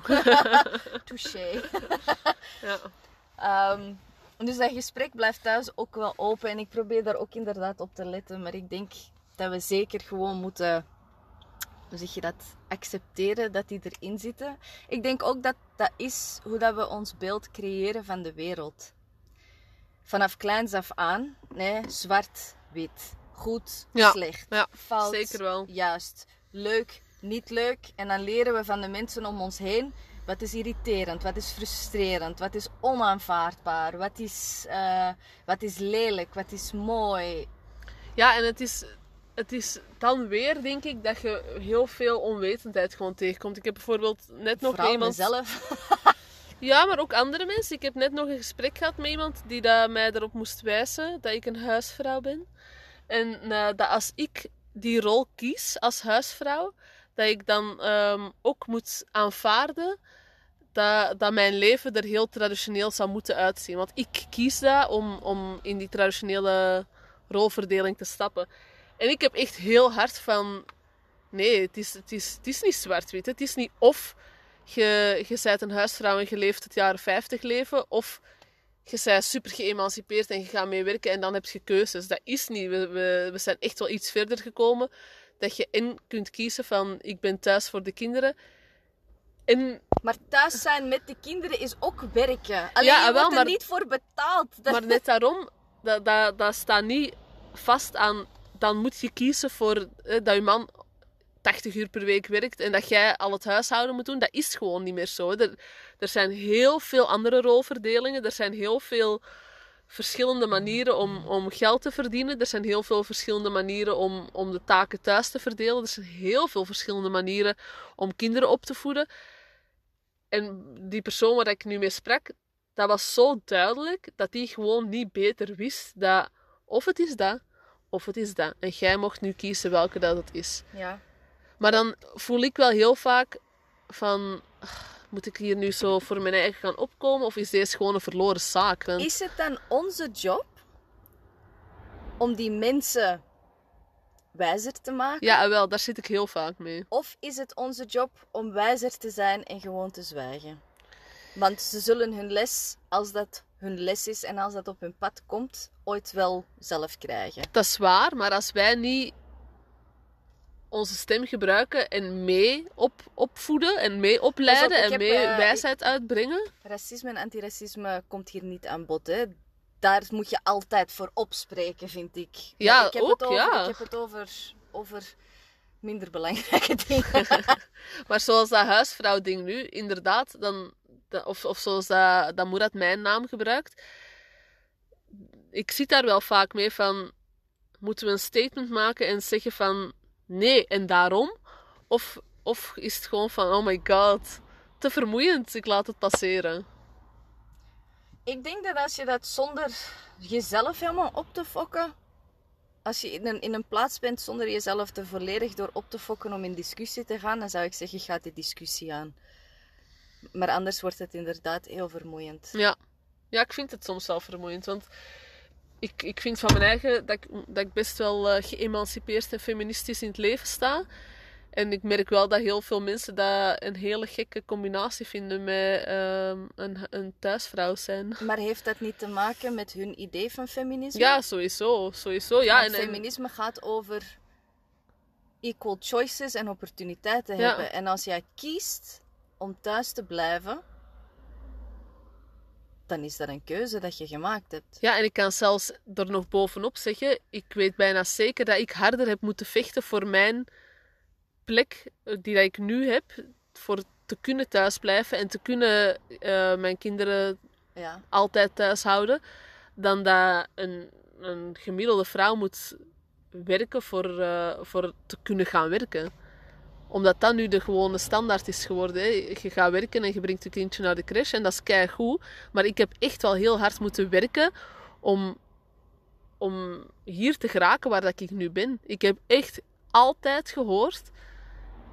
Speaker 1: *laughs*
Speaker 2: Touché.
Speaker 1: ja.
Speaker 2: Ehm, dus dat gesprek blijft thuis ook wel open en ik probeer daar ook inderdaad op te letten. Maar ik denk dat we zeker gewoon moeten, hoe zeg je dat, accepteren dat die erin zitten. Ik denk ook dat dat is hoe dat we ons beeld creëren van de wereld. Vanaf kleins af aan Nee, zwart, wit. Goed,
Speaker 1: Ja,
Speaker 2: slecht.
Speaker 1: ja,
Speaker 2: fout,
Speaker 1: zeker wel.
Speaker 2: juist. Leuk, niet leuk. En dan leren we van de mensen om ons heen. Wat is irriterend, wat is frustrerend, wat is onaanvaardbaar, wat is, eh, wat is lelijk, wat is mooi.
Speaker 1: Ja, en het is, het is dan weer, denk ik, dat je heel veel onwetendheid gewoon tegenkomt. Ik heb bijvoorbeeld net nog
Speaker 2: Vooral
Speaker 1: iemand...
Speaker 2: mezelf. *laughs*
Speaker 1: Ja, maar ook andere mensen. Ik heb net nog een gesprek gehad met iemand die dat mij erop moest wijzen dat ik een huisvrouw ben. En eh, dat als ik die rol kies als huisvrouw, dat ik dan ehm, ook moet aanvaarden dat, dat mijn leven er heel traditioneel zou moeten uitzien. Want ik kies dat om, om in die traditionele rolverdeling te stappen. En ik heb echt heel hard van... Nee, het is, het is, het is niet zwart-wit. Het is niet of je, je bent een huisvrouw en je leeft het jaren 50 leven, of je bent super geëmancipeerd en je gaat mee werken en dan heb je keuzes. Dat is niet. We, we, we zijn echt wel iets verder gekomen. Dat je in kunt kiezen van ik ben thuis voor de kinderen. En,
Speaker 2: Maar thuis zijn met de kinderen is ook werken. Alleen
Speaker 1: Ja,
Speaker 2: je
Speaker 1: wel,
Speaker 2: wordt er
Speaker 1: maar-
Speaker 2: niet voor betaald. *laughs*
Speaker 1: Maar net daarom, dat, dat, dat staat niet vast aan. Dan moet je kiezen voor eh, dat je man 80 uur per week werkt en dat jij al het huishouden moet doen. Dat is gewoon niet meer zo. Er, er zijn heel veel andere rolverdelingen. Er zijn heel veel verschillende manieren om, om geld te verdienen. Er zijn heel veel verschillende manieren om, om de taken thuis te verdelen. Er zijn heel veel verschillende manieren om kinderen op te voeden. En die persoon waar ik nu mee sprak, dat was zo duidelijk dat die gewoon niet beter wist dat of het is dat, of het is dat. En jij mocht nu kiezen welke dat het is.
Speaker 2: Ja.
Speaker 1: Maar dan voel ik wel heel vaak van... Moet ik hier nu zo voor mijn eigen gaan opkomen? Of is deze gewoon een verloren zaak? Want-
Speaker 2: Is het dan onze job om die mensen wijzer te maken?
Speaker 1: Ja, wel, daar zit ik heel vaak mee.
Speaker 2: Of is het onze job om wijzer te zijn en gewoon te zwijgen? Want ze zullen hun les, als dat hun les is en als dat op hun pad komt, ooit wel zelf krijgen.
Speaker 1: Dat is waar, maar als wij niet onze stem gebruiken en mee op, opvoeden en mee opleiden
Speaker 2: op, ik
Speaker 1: en
Speaker 2: heb,
Speaker 1: mee
Speaker 2: eh,
Speaker 1: wijsheid uitbrengen...
Speaker 2: Racisme en antiracisme komt hier niet aan bod. Hè? Daar moet je altijd voor opspreken, vind ik.
Speaker 1: Ja,
Speaker 2: ik heb
Speaker 1: ook,
Speaker 2: het over,
Speaker 1: ja.
Speaker 2: Ik heb het over, over minder belangrijke *laughs* dingen. *laughs*
Speaker 1: Maar zoals dat huisvrouw-ding nu, inderdaad, dan, of, of zoals dat, dat Murat mijn naam gebruikt, ik zit daar wel vaak mee van, moeten we een statement maken en zeggen van, nee, en daarom? Of, of is het gewoon van, oh my god, te vermoeiend, ik laat het passeren.
Speaker 2: Ik denk dat als je dat zonder jezelf helemaal op te fokken, als je in een, in een plaats bent zonder jezelf er volledig door op te fokken om in discussie te gaan, dan zou ik zeggen, ga die discussie aan. Maar anders wordt het inderdaad heel vermoeiend.
Speaker 1: Ja. ja, ik vind het soms wel vermoeiend, want ik, ik vind van mijn eigen dat ik, dat ik best wel eh, geëmancipeerd en feministisch in het leven sta. En ik merk wel dat heel veel mensen dat een hele gekke combinatie vinden met ehm, een, een thuisvrouw zijn. *laughs*
Speaker 2: Maar heeft dat niet te maken met hun idee van feminisme?
Speaker 1: Ja, sowieso. sowieso ja,
Speaker 2: Want
Speaker 1: en, en-
Speaker 2: feminisme gaat over equal choices en opportuniteiten
Speaker 1: Ja.
Speaker 2: hebben. En als jij kiest om thuis te blijven, dan is dat een keuze dat je gemaakt hebt.
Speaker 1: ja, en ik kan zelfs er nog bovenop zeggen, ik weet bijna zeker dat ik harder heb moeten vechten voor mijn plek eh, die dat ik nu heb, voor te kunnen thuisblijven en te kunnen eh, mijn kinderen
Speaker 2: Ja.
Speaker 1: altijd thuis houden, dan dat een, een gemiddelde vrouw moet werken voor, eh, voor te kunnen gaan werken. Omdat dat nu de gewone standaard is geworden. Je gaat werken en je brengt je kindje naar de crash en dat is keigoed. Maar ik heb echt wel heel hard moeten werken om, om hier te geraken waar dat ik nu ben. Ik heb echt altijd gehoord...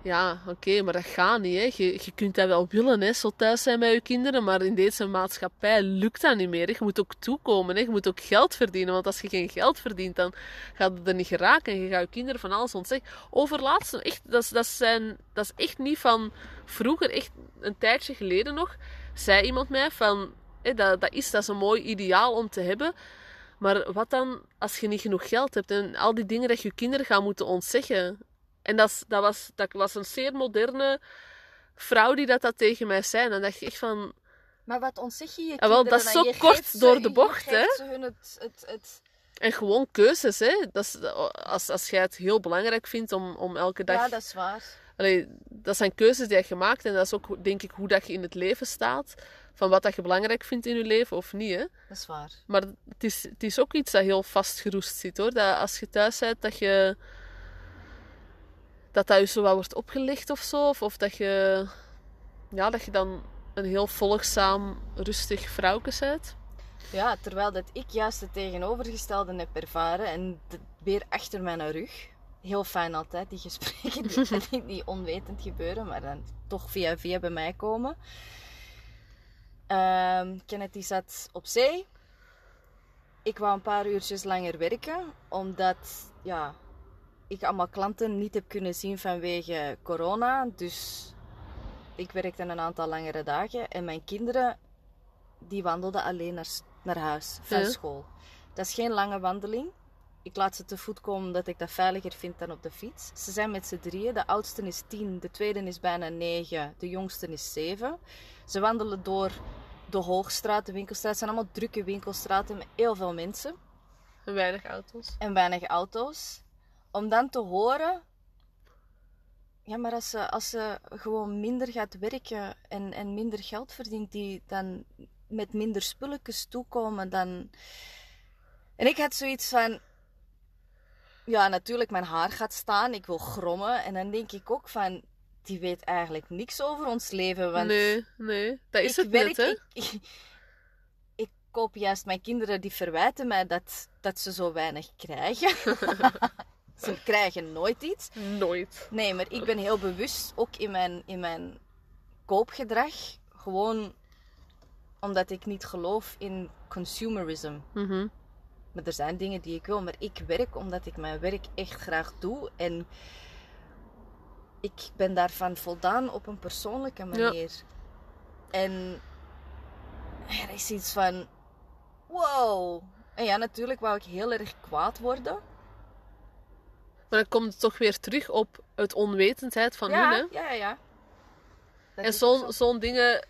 Speaker 1: Ja, oké, maar dat gaat niet. Hè. Je, je kunt dat wel willen, hè. zo thuis zijn met je kinderen, maar in deze maatschappij lukt dat niet meer. Je moet ook toekomen, hè. je moet ook geld verdienen. Want als je geen geld verdient, dan gaat het er niet geraken. En je gaat je kinderen van alles ontzeggen. Overlaatst, echt, dat, dat, zijn, dat is echt niet van vroeger, echt een tijdje geleden nog, zei iemand mij van, hè, dat, dat, is, dat is een mooi ideaal om te hebben. Maar wat dan als je niet genoeg geld hebt en al die dingen dat je kinderen gaan moeten ontzeggen? En dat, dat, was, dat was een zeer moderne vrouw die dat, dat tegen mij zei. En dan dacht ik echt van...
Speaker 2: Maar wat ontzeg je je
Speaker 1: Ah, wel, dat is zo kort
Speaker 2: ze-
Speaker 1: door de bocht, hè?
Speaker 2: het, het, het
Speaker 1: En gewoon keuzes, hè. Dat is, als, als jij het heel belangrijk vindt om, om elke dag...
Speaker 2: Ja, dat is waar.
Speaker 1: Allee, dat zijn keuzes die je maakt en dat is ook, denk ik, hoe dat je in het leven staat. Van wat dat je belangrijk vindt in je leven of niet, hè.
Speaker 2: Dat is waar.
Speaker 1: Maar het is, het is ook iets dat heel vastgeroest zit, hoor. Dat als je thuis bent, dat je... Dat dat je zo wel wordt opgelegd of zo. Of, of dat je... Ja, dat je dan een heel volgzaam, rustig vrouwke bent.
Speaker 2: Ja, terwijl dat ik juist het tegenovergestelde heb ervaren en weer achter mijn rug. Heel fijn altijd, die gesprekken *laughs* die, die, die onwetend gebeuren, maar dan toch via via bij mij komen. Ehm Kenneth die zat op zee. Ik wou een paar uurtjes langer werken, omdat ja, ik allemaal klanten niet heb kunnen zien vanwege corona. Dus ik werkte een aantal langere dagen en mijn kinderen die wandelden alleen naar, naar huis van
Speaker 1: Ja.
Speaker 2: school. Dat is geen lange wandeling. Ik laat ze te voet komen omdat ik dat veiliger vind dan op de fiets. Ze zijn met z'n drieën. De oudste is tien, de tweede is bijna negen, de jongste is zeven. Ze wandelen door de Hoogstraat, de winkelstraat. Het zijn allemaal drukke winkelstraten met heel veel mensen
Speaker 1: En weinig auto's.
Speaker 2: en weinig auto's. Om dan te horen. Ja, maar als ze, als ze gewoon minder gaat werken en, en minder geld verdient, die dan met minder spulletjes toekomen, dan. En ik had zoiets van. Ja, natuurlijk, mijn haar gaat staan, ik wil grommen. En dan denk ik ook van. Die weet eigenlijk niks over ons leven. Want
Speaker 1: Nee, nee. Dat is het
Speaker 2: werk,
Speaker 1: net, hè.
Speaker 2: Ik, ik, *laughs* ik koop juist mijn kinderen die verwijten mij dat, dat ze zo weinig krijgen. *laughs* ze krijgen nooit iets.
Speaker 1: Nooit.
Speaker 2: Nee, maar ik ben heel bewust, ook in mijn, in mijn koopgedrag, gewoon omdat ik niet geloof in consumerism.
Speaker 1: Mhm.
Speaker 2: Maar er zijn dingen die ik wil, maar ik werk omdat ik mijn werk echt graag doe. En ik ben daarvan voldaan op een persoonlijke manier. En er is iets van, wow. En ja, natuurlijk wou ik heel erg kwaad worden.
Speaker 1: Maar dan komt het toch weer terug op het onwetendheid van
Speaker 2: ja,
Speaker 1: hun, hè.
Speaker 2: ja, ja, ja. Dat
Speaker 1: En zo'n
Speaker 2: zo.
Speaker 1: dingen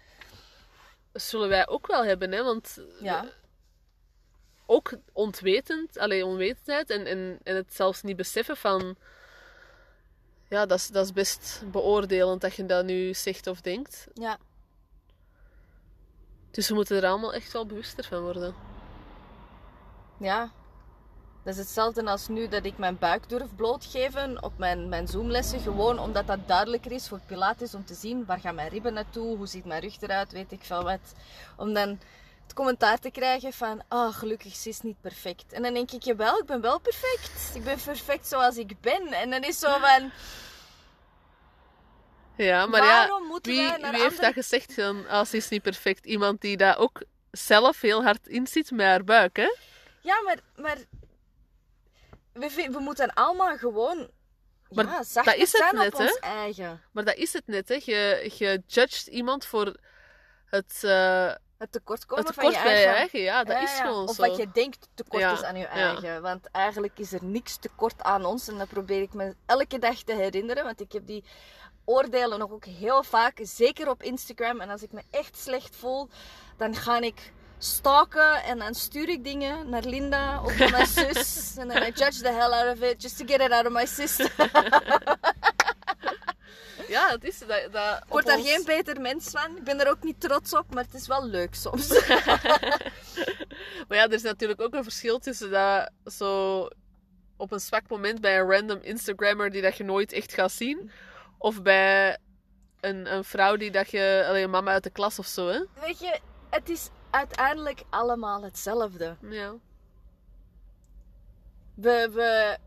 Speaker 1: zullen wij ook wel hebben, hè. Want
Speaker 2: Ja.
Speaker 1: ook ontwetend, alleen onwetendheid en, en, en het zelfs niet beseffen van... Ja, dat is, dat is best beoordelend dat je dat nu zegt of denkt.
Speaker 2: Ja,
Speaker 1: Dus we moeten er allemaal echt wel bewuster van worden.
Speaker 2: ja. Dat is hetzelfde als nu dat ik mijn buik durf blootgeven op mijn, mijn Zoomlessen. Gewoon omdat dat duidelijker is voor Pilates om te zien waar gaan mijn ribben naartoe, hoe ziet mijn rug eruit, weet ik veel wat. Om dan het commentaar te krijgen van, ah gelukkig, ze is niet perfect. En dan denk ik, jawel, ik ben wel perfect. Ik ben perfect zoals ik ben. En dan is zo van,
Speaker 1: Ja, maar
Speaker 2: Waarom
Speaker 1: ja,
Speaker 2: moeten
Speaker 1: wie,
Speaker 2: wij naar
Speaker 1: wie heeft
Speaker 2: andere-
Speaker 1: dat gezegd dan? Als ze is niet perfect. Iemand die daar ook zelf heel hard in zit met haar buik, hè?
Speaker 2: ja, maar, maar we, we moeten allemaal gewoon
Speaker 1: Maar
Speaker 2: ja, zacht
Speaker 1: dat is het
Speaker 2: zijn
Speaker 1: net,
Speaker 2: op
Speaker 1: hè?
Speaker 2: ons eigen.
Speaker 1: Maar dat is het net, hè? Je, je judgt iemand voor het, eh
Speaker 2: Het tekortkomen
Speaker 1: het
Speaker 2: van
Speaker 1: tekort
Speaker 2: je
Speaker 1: bij je
Speaker 2: eigen.
Speaker 1: eigen. Ja, dat
Speaker 2: Ja,
Speaker 1: is
Speaker 2: ja.
Speaker 1: gewoon
Speaker 2: of
Speaker 1: zo.
Speaker 2: wat je denkt tekort is aan je eigen. Want eigenlijk is er niks tekort aan ons. En dat probeer ik me elke dag te herinneren. Want ik heb die oordelen nog ook heel vaak. Zeker op Instagram. En als ik me echt slecht voel, dan ga ik stalken. En dan stuur ik dingen naar Linda of naar mijn *laughs* zus. En dan I judge the hell out of it. Just to get it out of my system. *laughs*
Speaker 1: Ja, het is dat. dat
Speaker 2: Ik word daar geen beter mens van. Ik ben er ook niet trots op. Maar het is wel leuk soms. *laughs*
Speaker 1: Maar ja, er is natuurlijk ook een verschil tussen dat zo op een zwak moment bij een random Instagrammer die dat je nooit echt gaat zien, of bij een, een vrouw die dat je, alleen een mama uit de klas of zo, hè?
Speaker 2: Weet je, het is uiteindelijk allemaal hetzelfde.
Speaker 1: Ja.
Speaker 2: We, we,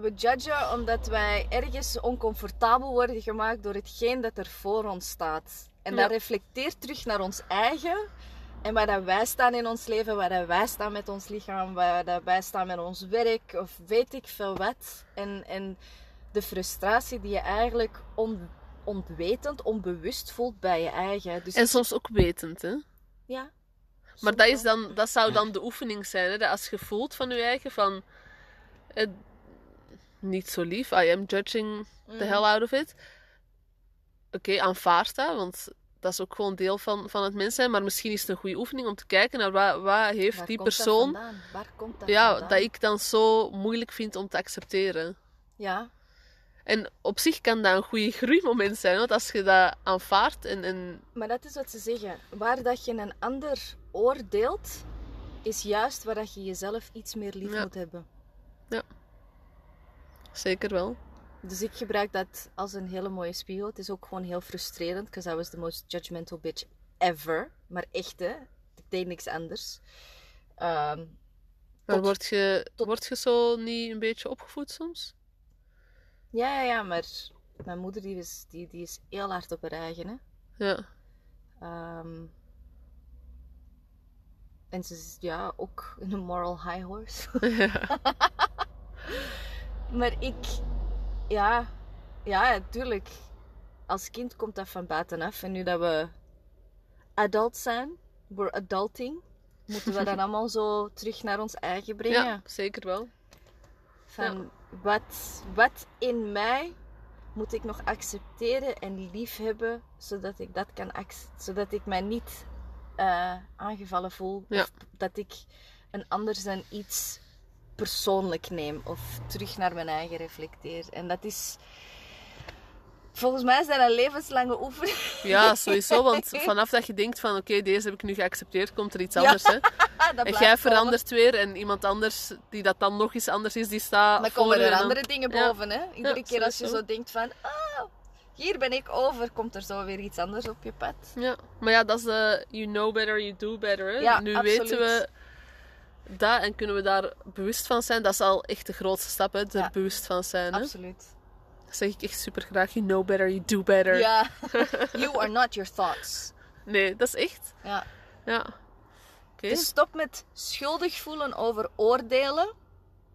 Speaker 2: we judgen omdat wij ergens oncomfortabel worden gemaakt door hetgeen dat er voor ons staat. En
Speaker 1: Ja.
Speaker 2: dat reflecteert terug naar ons eigen. En waar dat wij staan in ons leven, waar dat wij staan met ons lichaam, waar dat wij staan met ons werk, of weet ik veel wat. En, en de frustratie die je eigenlijk on, ontwetend, onbewust voelt bij je eigen. Dus
Speaker 1: En soms ook wetend, hè?
Speaker 2: ja.
Speaker 1: Maar dat, is dan, dat zou dan de oefening zijn, hè? Dat als je voelt van je eigen van... eh, niet zo lief, I am judging the
Speaker 2: Mhm.
Speaker 1: hell out of it. Oké, aanvaard dat, want dat is ook gewoon deel van, van het mens zijn. Maar misschien is het een goede oefening om te kijken naar wat, wat heeft
Speaker 2: Waar
Speaker 1: die
Speaker 2: komt dat
Speaker 1: persoon...
Speaker 2: vandaan? Waar komt dat
Speaker 1: Ja,
Speaker 2: vandaan?
Speaker 1: dat ik dan zo moeilijk vind om te accepteren.
Speaker 2: Ja,
Speaker 1: En op zich kan dat een goede groeimoment zijn, want als je dat aanvaardt en, en
Speaker 2: maar dat is wat ze zeggen. Waar dat je een ander oordeelt, is juist waar dat je jezelf iets meer lief
Speaker 1: Ja.
Speaker 2: moet hebben.
Speaker 1: zeker wel.
Speaker 2: Dus ik gebruik dat als een hele mooie spiegel. Het is ook gewoon heel frustrerend, because I was the most judgmental bitch ever. Maar echt, hè. Ik deed niks anders.
Speaker 1: Maar
Speaker 2: Tot-
Speaker 1: word je,
Speaker 2: tot-
Speaker 1: word je zo niet een beetje opgevoed soms?
Speaker 2: Ja, ja, ja, maar mijn moeder die is, die, die is heel hard op haar eigen, hè.
Speaker 1: Ja.
Speaker 2: Ehm, en ze is ja, ook een moral high horse. *laughs*
Speaker 1: ja. *laughs*
Speaker 2: maar ik, ja, ja, tuurlijk. Als kind komt dat van buitenaf. En nu dat we adult zijn, we're adulting, moeten we dat *laughs* allemaal zo terug naar ons eigen brengen.
Speaker 1: ja, zeker wel.
Speaker 2: Van wat, wat in mij moet ik nog accepteren en lief hebben, zodat ik dat kan zodat ik mij niet eh, aangevallen voel.
Speaker 1: Ja.
Speaker 2: Of dat ik een ander zijn iets persoonlijk neem of terug naar mijn eigen reflecteer. En dat is. Volgens mij is dat een levenslange oefening.
Speaker 1: Ja, sowieso. *laughs* Want vanaf dat je denkt van oké, deze heb ik nu geaccepteerd, komt er iets
Speaker 2: Ja,
Speaker 1: anders. Hè? *laughs* En jij
Speaker 2: komen.
Speaker 1: verandert weer en iemand anders die dat dan nog eens anders is, die staat
Speaker 2: Dan komen er
Speaker 1: dan-
Speaker 2: andere dingen
Speaker 1: Ja.
Speaker 2: boven. Hè? Iedere
Speaker 1: Ja,
Speaker 2: keer als je zo denkt van, ah, hier ben ik over, komt er zo weer iets anders op je pad.
Speaker 1: Ja, maar ja, dat is de you know better, you do better. Hè? Nu
Speaker 2: absoluut.
Speaker 1: weten we dat en kunnen we daar bewust van zijn. Dat is al echt de grootste stap, hè? er bewust van zijn. Hè?
Speaker 2: Absoluut.
Speaker 1: Dat zeg ik echt super graag. You know better, you do better.
Speaker 2: Ja, *laughs* you are not your thoughts.
Speaker 1: Nee, dat is echt.
Speaker 2: Ja.
Speaker 1: Ja.
Speaker 2: Dus stop met schuldig voelen over oordelen.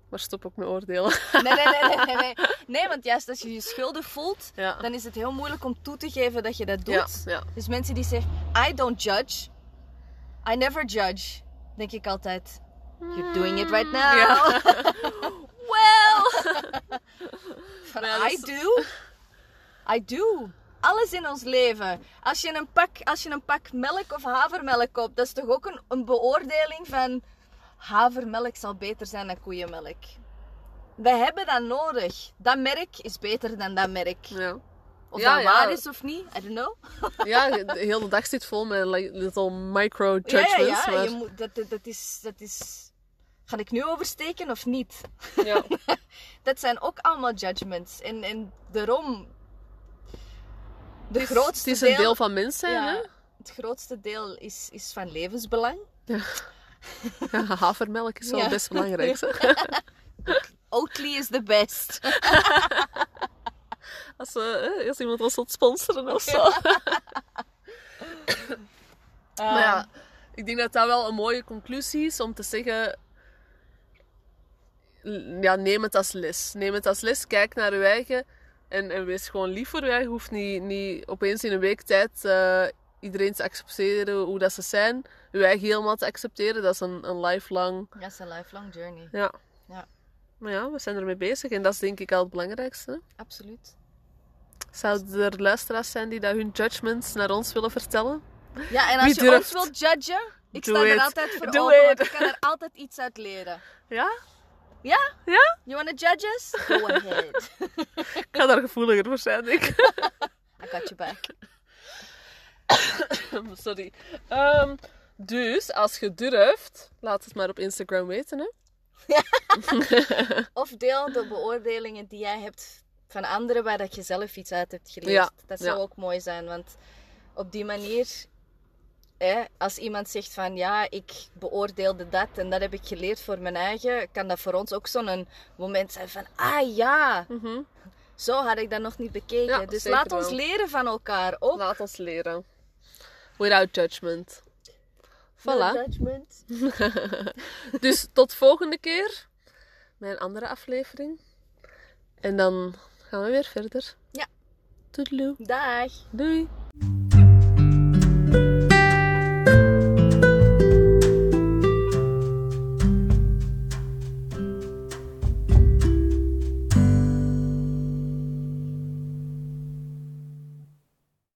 Speaker 1: maar stop ook met oordelen.
Speaker 2: Nee, nee, nee, nee, nee, nee. *laughs* Nee, want juist als je je schuldig voelt,
Speaker 1: ja.
Speaker 2: dan is het heel moeilijk om toe te geven dat je dat doet.
Speaker 1: Ja, ja.
Speaker 2: Dus mensen die zeggen, I don't judge. I never judge. Denk ik altijd, you're doing it right now.
Speaker 1: Ja. *laughs*
Speaker 2: Well.
Speaker 1: Ja,
Speaker 2: I do. I do. Alles in ons leven. Als je een pak, als je een pak melk of havermelk koopt, dat is toch ook een, een beoordeling van havermelk zal beter zijn dan koeienmelk. We hebben dat nodig. Dat merk is beter dan dat merk.
Speaker 1: Ja.
Speaker 2: Of
Speaker 1: Ja,
Speaker 2: dat
Speaker 1: ja.
Speaker 2: waar is of niet, I don't know. *laughs*
Speaker 1: ja, de hele dag zit vol met like, little micro
Speaker 2: Ja,
Speaker 1: judgments.
Speaker 2: ja, ja.
Speaker 1: maar...
Speaker 2: Je moet, dat, dat is, dat is... Ga ik nu oversteken of niet?
Speaker 1: ja. *laughs*
Speaker 2: Dat zijn ook allemaal judgments. En, en daarom... De
Speaker 1: Het is-
Speaker 2: grootste
Speaker 1: Het is een deel van mens zijn,
Speaker 2: ja,
Speaker 1: hè?
Speaker 2: Het grootste deel is, is van levensbelang.
Speaker 1: Ja, *laughs* havermelk is wel
Speaker 2: Ja.
Speaker 1: best belangrijk. hè. *laughs*
Speaker 2: Oatly is the best.
Speaker 1: Als, eh, als iemand ons wilt sponsoren of zo. maar ja, ik denk dat dat wel een mooie conclusie is om te zeggen... Ja, neem het als les. Neem het als les, kijk naar je eigen en, en wees gewoon lief voor je eigen. Hoeft niet, niet opeens in een week tijd eh, iedereen te accepteren hoe dat ze zijn. Je eigen helemaal te accepteren, dat is een, een lifelong...
Speaker 2: Dat is een lifelong journey.
Speaker 1: Ja.
Speaker 2: Ja.
Speaker 1: Maar ja, we zijn ermee bezig en dat is denk ik al het belangrijkste.
Speaker 2: Absoluut.
Speaker 1: Zouden er luisteraars zijn die dat hun judgments naar ons willen vertellen?
Speaker 2: Ja, en als
Speaker 1: Wie
Speaker 2: je
Speaker 1: durft?
Speaker 2: ons wilt judgen, ik
Speaker 1: Doe
Speaker 2: sta er altijd voor
Speaker 1: Doe
Speaker 2: open, ik kan er altijd iets uit leren.
Speaker 1: Ja?
Speaker 2: Ja?
Speaker 1: Ja?
Speaker 2: You wanna judge us? Go *laughs* ahead.
Speaker 1: Ik ga daar gevoeliger voor zijn, ik. *laughs*
Speaker 2: I got your back. *coughs*
Speaker 1: Sorry. Ehm, dus, als je durft, laat het maar op Instagram weten, hè. *laughs*
Speaker 2: Of deel de beoordelingen die jij hebt van anderen waar dat je zelf iets uit hebt geleerd.
Speaker 1: Ja,
Speaker 2: Dat zou
Speaker 1: ja.
Speaker 2: ook mooi zijn, want op die manier, hè, als iemand zegt van ja, ik beoordeelde dat en dat heb ik geleerd voor mijn eigen, kan dat voor ons ook zo'n moment zijn van ah ja,
Speaker 1: Mhm.
Speaker 2: zo had ik dat nog niet bekeken.
Speaker 1: Ja,
Speaker 2: dus laat ons leren van elkaar ook.
Speaker 1: Laat ons leren. Without judgment. Voilà.
Speaker 2: judgment. *laughs*
Speaker 1: Dus tot volgende keer. Met een andere aflevering. En dan gaan we weer verder.
Speaker 2: Ja.
Speaker 1: Toedeloe.
Speaker 2: Dag.
Speaker 1: Doei.